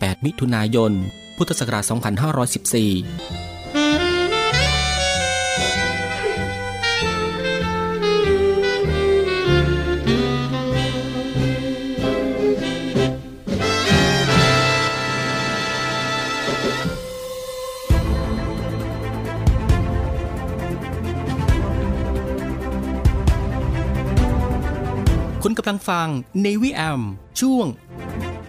8 มิถุนายน พุทธศักราช 2514คุณกำลังฟัง Navy AM ช่วง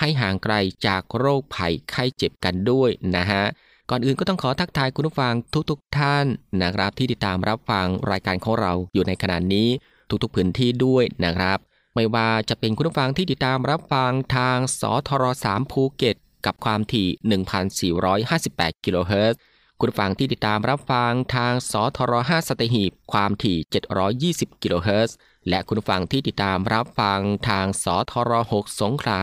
ให้ห่างไกลจากโรคภัยไข้เจ็บกันด้วยนะฮะก่อนอื่นก็ต้องขอทักทายคุณผู้ฟังทุกๆทท่านนะครับที่ติดตามรับฟังรายการของเราอยู่ในขณะนี้ทุกๆพื้นที่ด้วยนะครับ ไม่ว่าจะเป็นคุณผู้ฟังที่ติดตามรับฟังทางสทร3ภูเก็ตกับความถี่ 1,458 กิโลเฮิรตซ์คุณผู้ฟังที่ติดตามรับฟังทางสทร5สตหีบความถี่ 720 กิโลเฮิรตซ์และคุณผู้ฟังที่ติดตามรับฟังทางสทร6สงขลา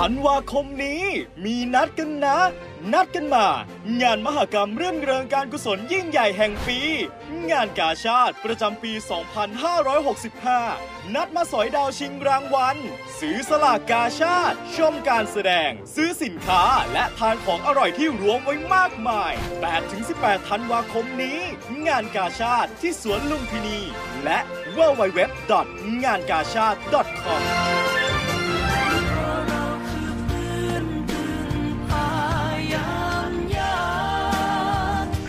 ธันวาคมนี้ มีนัดกันนะ นัดกันมา งานมหกรรมเรื่องเริงการกุศลยิ่งใหญ่แห่งปี งานกาชาติประจำปี 2565 นัดมาสอยดาวชิงรางวัลซื้อสลากกาชาติ ชมการแสดง ซื้อสินค้าและทานของอร่อยที่รวมไว้มากมาย 8-18 ธันวาคมนี้ งานกาชาติที่สวนลุมพินี และ www.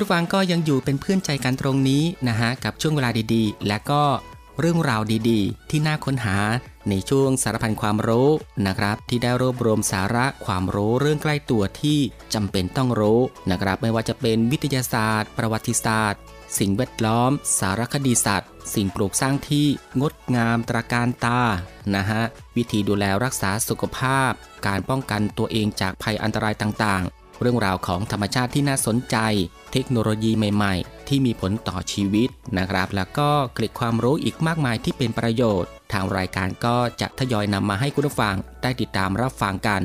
คุณฟังก็ยังอยู่เป็นเพื่อนใจกันตรงนี้นะฮะกับช่วงเวลาดีๆ และก็เรื่องราวดีๆ ที่น่าค้นหาในช่วงสารพันความรู้นะครับ ที่ได้รวบรวมสาระความรู้เรื่องใกล้ตัวที่จำเป็นต้องรู้นะครับ ไม่ว่าจะเป็นวิทยาศาสตร์ ประวัติศาสตร์ สิ่งแวดล้อม สารคดีสัตว์ สิ่งปลูกสร้างที่งดงามตระการตานะฮะวิธีดูแลรักษาสุขภาพ การป้องกันตัวเองจากภัยอันตรายต่างๆ เรื่องราวของธรรมชาติที่น่าสนใจ เทคโนโลยีใหม่ๆ ที่มีผลต่อชีวิตนะครับ แล้วก็เกล็ดความรู้อีกมากมายที่เป็นประโยชน์ ทางรายการก็จะทยอยนำมาให้คุณผู้ฟังได้ติดตามรับฟังกัน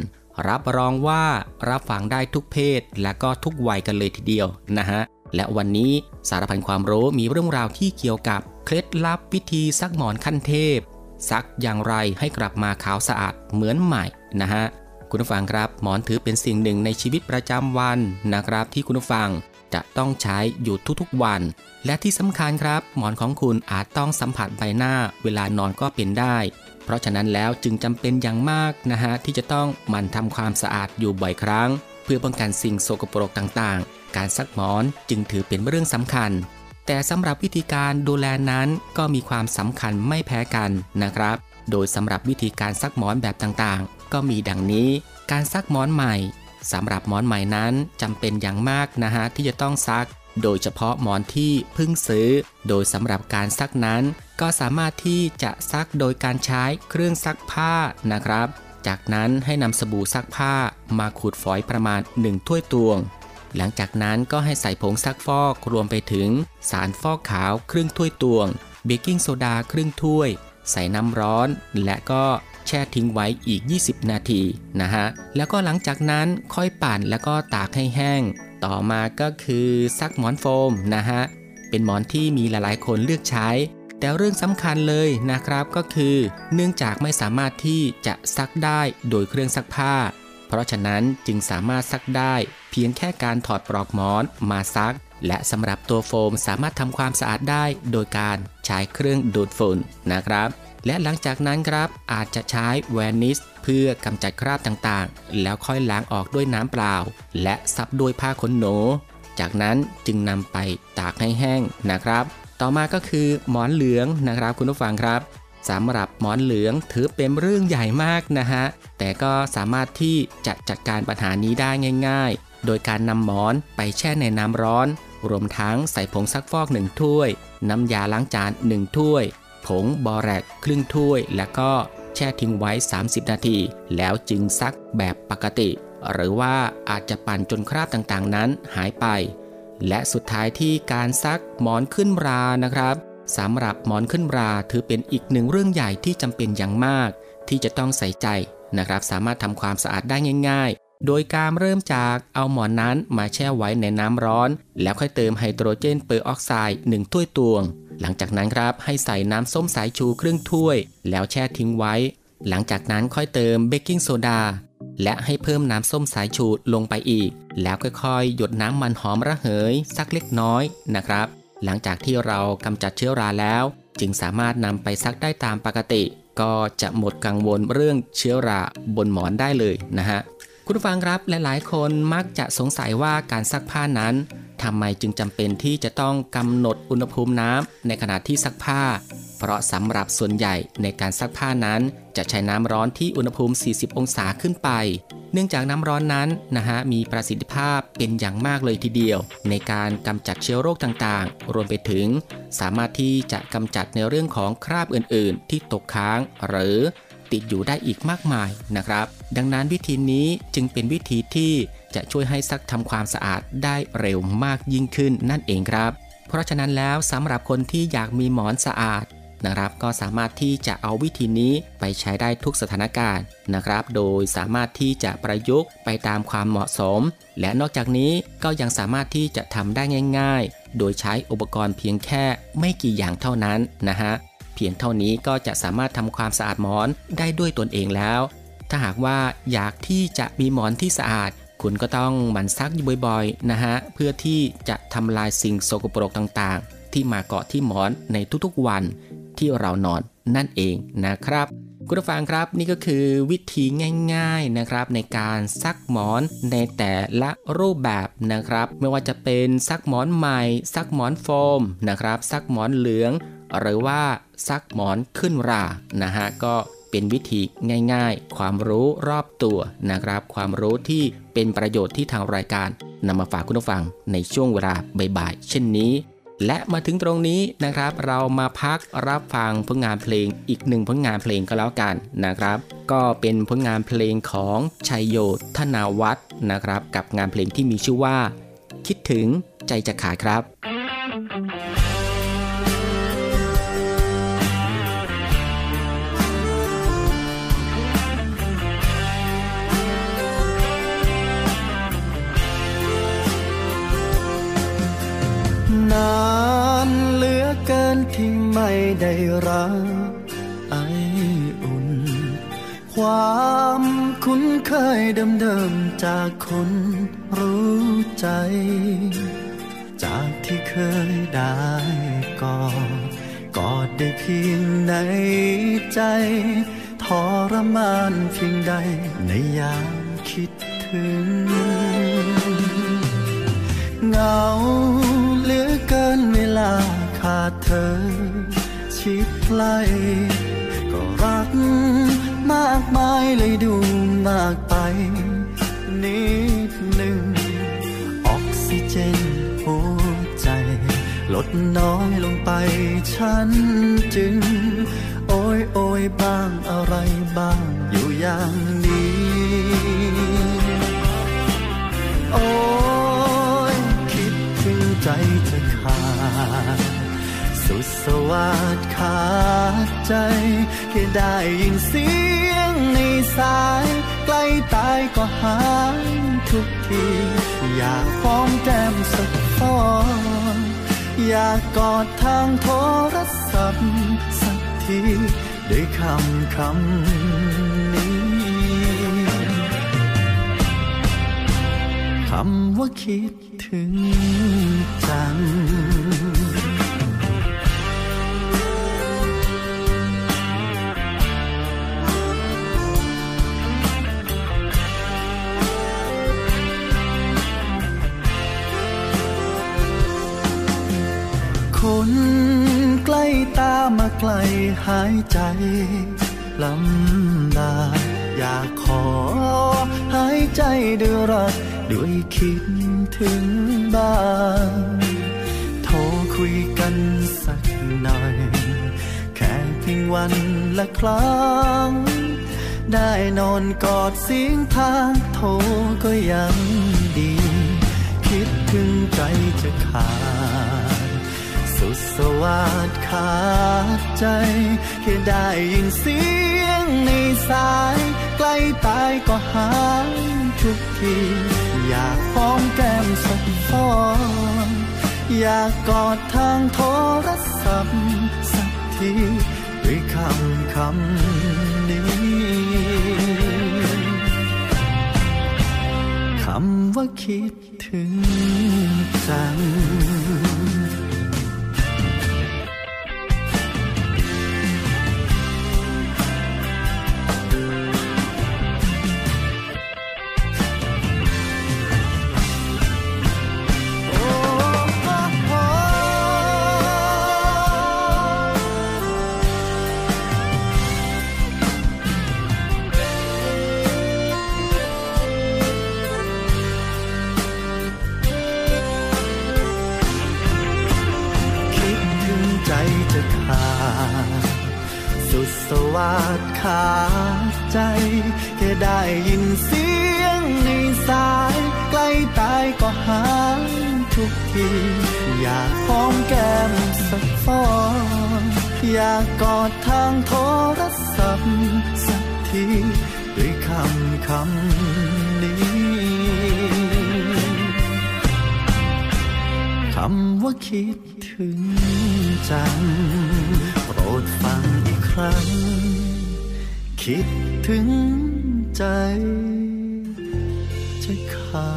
รับรองว่ารับฟังได้ทุกเพศและก็ทุกวัยกันเลยทีเดียวนะฮะ และวันนี้สารพันความรู้มีเรื่องราวที่เกี่ยวกับ เคล็ดลับวิธีซักหมอนขั้นเทพ ซักอย่างไรให้กลับมาขาวสะอาดเหมือนใหม่นะฮะ คุณผู้ฟังครับ หมอนถือเป็นสิ่งหนึ่งในชีวิตประจำวันนะครับ ที่คุณผู้ฟังจะต้องใช้อยู่ทุกๆวัน และที่สำคัญครับ หมอนของคุณอาจต้องสัมผัสใบหน้า เวลานอนก็เป็นได้ เพราะฉะนั้นแล้วจึงจำเป็นอย่างมากนะฮะที่จะต้องหมั่นทำความสะอาดอยู่บ่อยครั้ง เพื่อป้องกันสิ่งโสกปรกต่างๆ การซักหมอนจึงถือเป็นเรื่องสำคัญ แต่สำหรับวิธีการดูแลนั้นก็มีความสำคัญไม่แพ้กันนะครับ โดยสำหรับวิธีการซักหมอนแบบต่างๆ ก็มีดังนี้ การซักหมอนใหม่สำหรับหมอนใหม่นั้นจำเป็นอย่างมากนะฮะที่จะต้องซัก โดยเฉพาะหมอนที่เพิ่งซื้อ โดยสำหรับการซักนั้น ก็สามารถที่จะซักโดยการใช้เครื่องซักผ้านะครับ จากนั้นให้นำสบู่ซักผ้ามาขูดฝอยประมาณ 1 ถ้วยตวง หลังจากนั้นก็ให้ใส่ผงซักฟอกรวมไปถึง สารฟอกขาวครึ่งถ้วยตวง เบกกิ้งโซดาครึ่งถ้วย ใส่น้ำร้อน และก็ แช่ทิ้งไว้อีก 20 นาทีนะฮะ แล้วก็หลังจากนั้นค่อยปั่นแล้วก็ตากให้แห้ง ต่อมาก็คือซักหมอนโฟมนะฮะ เป็นหมอนที่มีหลายๆ คนเลือกใช้ แต่เรื่องสำคัญเลยนะครับก็คือ เนื่องจากไม่สามารถที่จะซักได้โดยเครื่องซักผ้า เพราะฉะนั้นจึงสามารถซักได้ เพียงแค่การถอดปลอกหมอนมาซักและสำหรับตัวโฟมสามารถทำความสะอาดได้โดยการใช้เครื่องดูดฝุ่นนะครับ และหลังจากนั้นครับอาจจะใช้แวนิสเพื่อกำจัดคราบต่างๆ แล้วค่อยล้างออกด้วยน้ำเปล่า และซับด้วยผ้าขนหนู จากนั้นจึงนำไปตากให้แห้งนะครับ ต่อมาก็คือหมอนเหลืองนะครับคุณผู้ฟังครับสำหรับหมอนเหลืองถือเป็นเรื่องใหญ่มากนะฮะ แต่ก็สามารถที่จะจัดการปัญหานี้ได้ง่าย ๆ โดยการนำหมอนไปแช่ในน้ำร้อน รวมทั้งใส่ผงซักฟอก 1 ถ้วย น้ำยาล้างจาน 1 ถ้วย ผงบอแรกครึ่งถ้วย แล้วก็แช่ทิ้งไว้ 30 นาที แล้วจึงซักแบบปกติ หรือว่าอาจจะปั่นจนคราบต่างๆ นั้นหายไป และสุดท้ายที่การซักหมอนขึ้นรานะครับสำหรับหมอนขึ้นราถือเป็นอีกหนึ่งเรื่องใหญ่ที่จำเป็นอย่างมาก ที่จะต้องใส่ใจนะครับ สามารถทำความสะอาดได้ง่าย ๆ โดยการเริ่มจากเอาหมอนนั้นมาแช่ไว้ในน้ำร้อน แล้วค่อยเติมไฮโดรเจนเปอร์ออกไซด์1ถ้วยตวง หลังจากนั้นครับให้ใส่น้ำส้มสายชูครึ่งถ้วย แล้วแช่ทิ้งไว้ หลังจากนั้นค่อยเติมเบกกิ้งโซดา และให้เพิ่มน้ำส้มสายชูลงไปอีก แล้วค่อยๆ หยดน้ำมันหอมระเหย สักเล็กน้อยนะครับ หลังจากที่เรากำจัดเชื้อราแล้ว จึงสามารถนำไปซักได้ตามปกติ ก็จะหมดกังวลเรื่องเชื้อราบนหมอนได้เลยนะฮะ คุณฟังครับหลายๆ คนมักจะสงสัยว่าการซักผ้านั้นทำไมจึงจำเป็นที่จะต้องกำหนดอุณหภูมิน้ำในขณะที่ซักผ้า เพราะสำหรับส่วนใหญ่ในการซักผ้านั้น จะใช้น้ำร้อนที่อุณหภูมิ 40 องศาขึ้นไป เนื่องจากน้ำร้อนนั้นนะฮะมีประสิทธิภาพเป็นอย่างมากเลยทีเดียว ในการกำจัดเชื้อโรคต่างๆ รวมไปถึง สามารถที่จะกำจัดในเรื่องของคราบอื่นๆ ที่ตกค้าง หรือติดอยู่ได้อีกมากมายนะครับ ดังนั้นวิธีนี้จึงเป็นวิธีที่จะช่วยให้ซักทำความสะอาดได้เร็วมากยิ่งขึ้นนั่นเองครับ เพราะฉะนั้นแล้วสำหรับคนที่อยากมีหมอนสะอาดนะครับ ก็สามารถที่จะเอาวิธีนี้ไปใช้ได้ทุกสถานการณ์นะครับ โดยสามารถที่จะประยุกต์ไปตามความเหมาะสม และนอกจากนี้ก็ยังสามารถที่จะทำได้ง่าย ๆ โดยใช้อุปกรณ์เพียงแค่ไม่กี่อย่างเท่านั้นนะฮะเพียงเท่านี้ก็จะสามารถทำความสะอาดหมอนได้ด้วยตนเองแล้ว ถ้าหากว่าอยากที่จะมีหมอนที่สะอาด คุณก็ต้องหมั่นซักอยู่บ่อยๆนะฮะเพื่อที่จะทำลายสิ่งโสกปรกต่างๆ ที่มาเกาะที่หมอนในทุกๆวันที่เรานอนนั่นเองนะครับคุณผู้ฟังครับนี่ก็คือวิธีง่าย ๆนะครับ ในการซักหมอนในแต่ละรูปแบบนะครับ ไม่ว่าจะเป็นซักหมอนใหม่ ซักหมอนโฟมนะครับ ซักหมอนเหลือง หรือว่าซักหมอนขึ้นรานะฮะก็ เป็นวิธีง่าย ๆ ความรู้รอบตัวนะครับ ความรู้ที่เป็นประโยชน์ที่ทางรายการนำมาฝากคุณผู้ฟังในช่วงเวลาบ่ายๆเช่นนี้ และมาถึงตรงนี้นะครับ เรามาพักรับฟังผลงานเพลงอีกหนึ่งผลงานเพลงก็แล้วกันนะครับ ก็เป็นผลงานเพลงของชัยโยธนาวัฒน์นะครับ กับงานเพลงที่มีชื่อว่า คิดถึงใจจะขาดครับน ไม่ได้รักไออุ่น ความคุ้นเคยเดิมๆจากคนรู้ใจ จากที่เคยได้กอดกอดได้เพียงในใจทรมานเพียงใดในยามคิดถึง เหงาเหลือเกินเวลาขาดเธอ ใกล้ก็รักมากมายเลยดูมากไป นิดหนึ่ง ออกซิเจนหัวใจ ลดน้อยลงไปฉันจึง โอ้ยโอยบ้างอะไรบ้างอยู่อย่าง สวัสดขาดใจแค่ได้ยินเสียงในสาย ใกล้ตายก็หายทุกที อยากหอมแก้มสักฟองอยากกอดทางโทรศัพท์สักทีด้วยคำคำนี้คำว่าคิดถึงจัง คนใกล้ตามาไกลหายใจลำดา อยากขอหายใจด้วยรักด้วยคิดถึงบ้างโทรคุยกันสักหน่อย แค่เพียงวันละครั้ง ได้นอนกอดเสียงทางโทรก็ยังดี คิดถึงใจจะขาด สุดสวัสดขาดใจแค่ได้ยินเสียงในสาย ใกล้ตายก็หายทุกที อยากหอมแก้มสักฟองอยากกอดทางโทรศัพท์สักทีด้วยคำคำนี้คำว่าคิดถึงจังำคำนี้คำว่าคิดถึงจัง โปรดฟังอีกครั้ง คิดถึงใจจะขา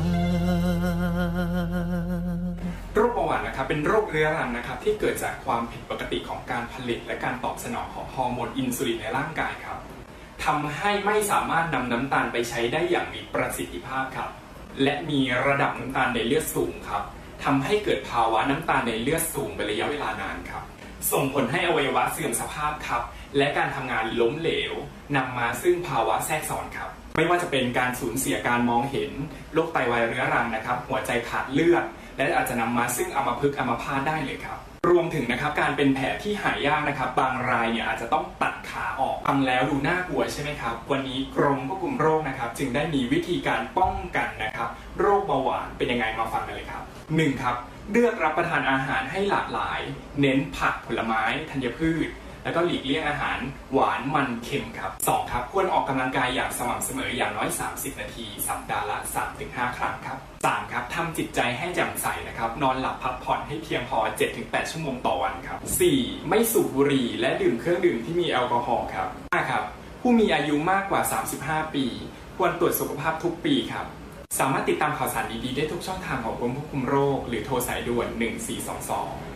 ดโรคเบาหวานนะครับเป็นโรคเรื้อรังนะครับที่เกิดจากความผิดปกติของการผลิตและการตอบสนองของฮอร์โมนอินซูลินในร่างกายครับ ทำให้ไม่สามารถนำน้ำตาลไปใช้ได้อย่างมีประสิทธิภาพครับ และมีระดับน้ำตาลในเลือดสูงครับทำให้เกิดภาวะน้ำตาลในเลือดสูงเป็นระยะเวลานานครับ ส่งผลให้อวัยวะเสื่อมสภาพครับ และการทำงานล้มเหลวนำมาซึ่งภาวะแทรกซ้อนครับ ไม่ว่าจะเป็นการสูญเสียการมองเห็นโรคไตวายเรื้อรังนะครับ หัวใจขาดเลือด และอาจจะนำมาซึ่งอัมพฤกษ์อัมพาตได้เลยครับ รวมถึงนะครับการเป็นแผลที่หายากนะครับ บางรายเนี่ยอาจจะต้องตัดขาออกฟังแล้วดูน่ากลัวใช่ไหมครับ วันนี้กรมควบคุมโรคนะครับ จึงได้มีวิธีการป้องกันนะครับ โรคเบาหวานเป็นยังไงมาฟังกันเลยครับหนึ่งครับเลือกรับประทานอาหารให้หลากหลาย เน้นผักผลไม้ธัญพืช แล้วก็หลีกเลี่ยงอาหารหวานมันเค็มครับ 2 ครับควรออกกำลังกายอย่างสม่ำเสมออย่างน้อย 30 นาที สัปดาห์ละ 3-5 ครั้งครับ 3 ครับทำจิตใจให้แจ่มใสนะครับ นอนหลับพักผ่อนให้เพียงพอ 7-8 ชั่วโมงต่อวันครับ 4. ไม่สูบบุหรี่และดื่มเครื่องดื่มที่มีแอลกอฮอล์ครับ 5 ครับผู้มีอายุมากกว่า 35 ปี ควรตรวจสุขภาพทุกปีครับสามารถติดตามข่าวสารดีๆ ได้ทุกช่องทางของกรมควบคุมโรค หรือโทรสายด่วน 1422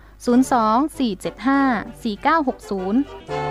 02-475-4960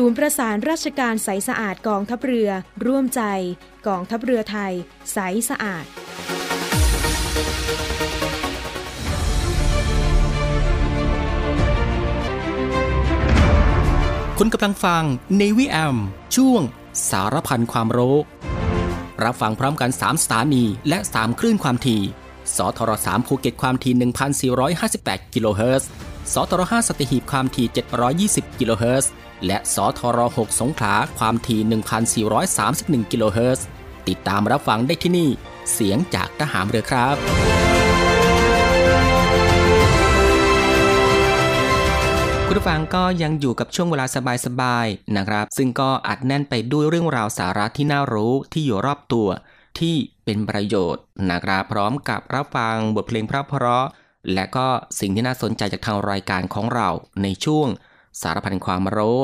ศูนย์ประสานราชการใสสะอาดกองทัพเรือ ร่วมใจ กองทัพเรือไทย ใสสะอาด คุณกำลังฟัง Navy AM ช่วงสารพันความรู้ รับฟังพร้อมกัน 3 สถานีและ 3 คลื่นความถี่ สทร3ภูเก็ตความถี่ 1,458 กิโลเฮิรตซ์ สทร5สัตหีบความถี่ 720 กิโลเฮิรตซ์ และสทร6สงขลาความถี่ 1,431 กิโลเฮิรตซ์ ติดตามรับฟังได้ที่นี่ เสียงจากทหารเรือครับ คุณผู้ฟังก็ยังอยู่กับช่วงเวลาสบายๆนะครับ ซึ่งก็อัดแน่นไปด้วยเรื่องราวสาระที่น่ารู้ที่อยู่รอบตัวที่เป็นประโยชน์นะครับพร้อมกับรับฟังบทเพลงเพราะและก็สิ่งที่น่าสนใจจากทางรายการของเราในช่วง สารพันความรู้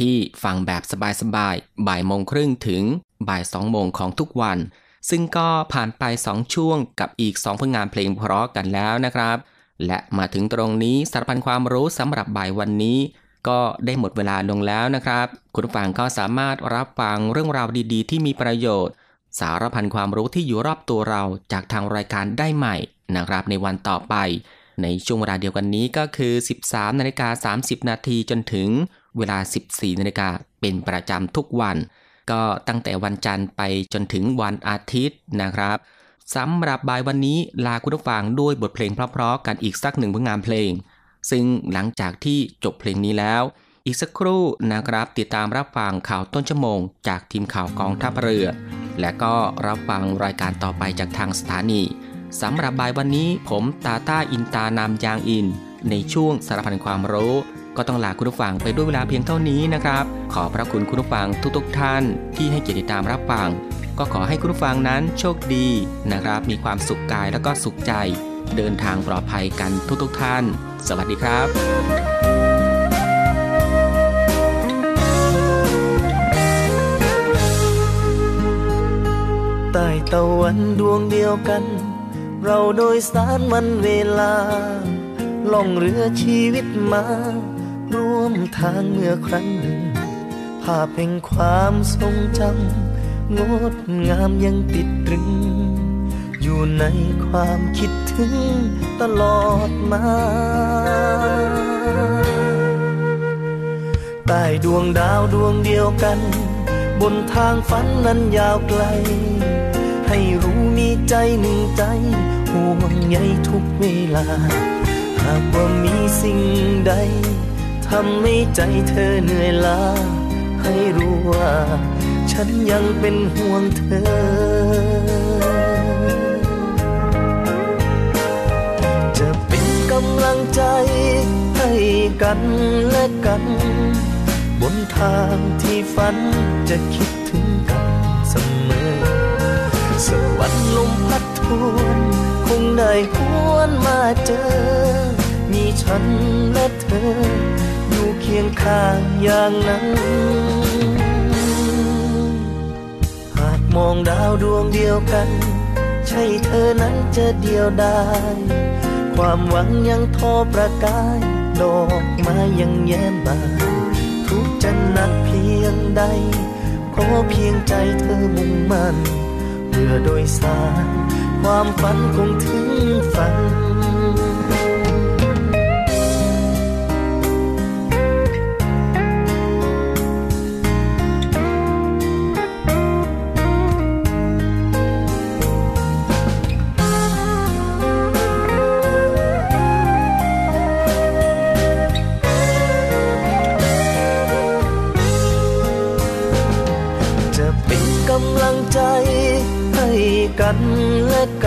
ที่ฟังแบบสบายๆ บ่ายโมงครึ่งถึงบ่ายสองโมงของทุกวัน ซึ่งก็ผ่านไป 2 ช่วงกับอีก 2 ผลงานเพลงเพราะกันแล้วนะครับ และมาถึงตรงนี้สารพันความรู้สำหรับบ่ายวันนี้ ก็ได้หมดเวลาลงแล้วนะครับ คุณฟังก็สามารถรับฟังเรื่องราวดีๆ ที่มีประโยชน์ สารพันความรู้ที่อยู่รอบตัวเราจากทางรายการได้ใหม่นะครับในวันต่อไป ในช่วงเวลาเดียวกันนี้ก็คือ 13นาฬิกา30 นาทีจนถึงเวลา 14นาฬิกาเป็นประจำทุกวัน ก็ตั้งแต่วันจันทร์ไปจนถึงวันอาทิตย์นะครับสำหรับบ่ายวันนี้ลาคุณผู้ฟังด้วยบทเพลงเพราะๆกันอีกสักหนึ่งผลงานเพลง ซึ่งหลังจากที่จบเพลงนี้แล้ว อีกสักครู่นะครับติดตามรับฟังข่าวต้นชั่วโมง จากทีมข่าวกองทัพเรือ และก็รับฟังรายการต่อไปจากทางสถานี สำหรับบ่ายวันนี้ผมตาต้าอินตานามยางอิน ในช่วงสารพันความรู้ ก็ต้องลาคุณผู้ฟังไปด้วยเวลาเพียงเท่านี้นะครับ ขอพระคุณคุณผู้ฟังทุกๆทท่าน ที่ให้เกียรติตามรับฟัง ก็ขอให้คุณผู้ฟังนั้นโชคดีนะครับ มีความสุขกายแล้วก็สุขใจ เดินทางปลอดภัยกันทุกๆทท่าน สวัสดีครับใต้ตะวันดวงเดียวกัน เราโดยสารมันเวลา ล่องเรือชีวิตมา ร่วมทางเมื่อครั้งหนึ่ง ภาพแห่งความทรงจำงดงามยังติดตรึง อยู่ในความคิดถึงตลอดมาใต้ดวงดาวดวงเดียวกัน บนทางฝันนั้นยาวไกล ให้รู้มีใจหนึ่งใจ ห่วงใยทุกเวลา หากว่ามีสิ่งใดทำให้ใจเธอเหนื่อยล้า ให้รู้ว่า ฉันยังเป็นห่วงเธอ จะเป็นกำลังใจให้กันและกัน บนทางที่ฝันจะคิด สวรรค์ลมพัดทวน คงได้หวนมาเจอ มีฉันและเธอ อยู่เคียงข้างอย่างนั้น หากมองดาวดวงเดียวกัน ใช่เธอนั้นจะเดียวดายความหวังยังทอประกาย ดอกไม้ยังแย้มบานทุกจะหนักเพียงใด ขอเพียงใจเธอมุ่งมั่น เพื่อโดยสารความฝันคงถึงฝัน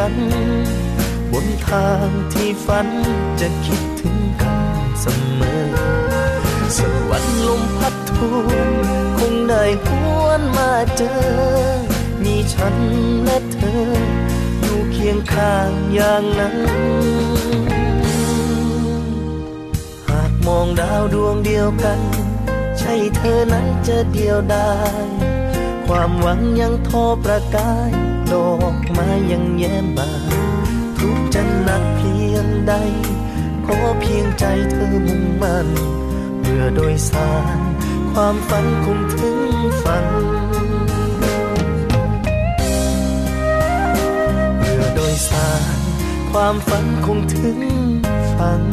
กัน บนทางที่ฝันจะคิดถึงกันเสมอสวรรค์ลมพัดทวนคงได้หวนมาเจอ มีฉันและเธอ อยู่เคียงข้างอย่างนั้น หากมองดาวดวงเดียวกัน ใช่เธอนั้นจะเดียวดายความหวังยังทอประกาย ดอกไม้ยังแย้มบานทุกจะหนักเพียงใด ขอเพียงใจเธอมุ่งมั่นเพื่อโดยสาร ความฝันคงถึงฝันเพื่อโดยสาร ความฝันคงถึงฝัน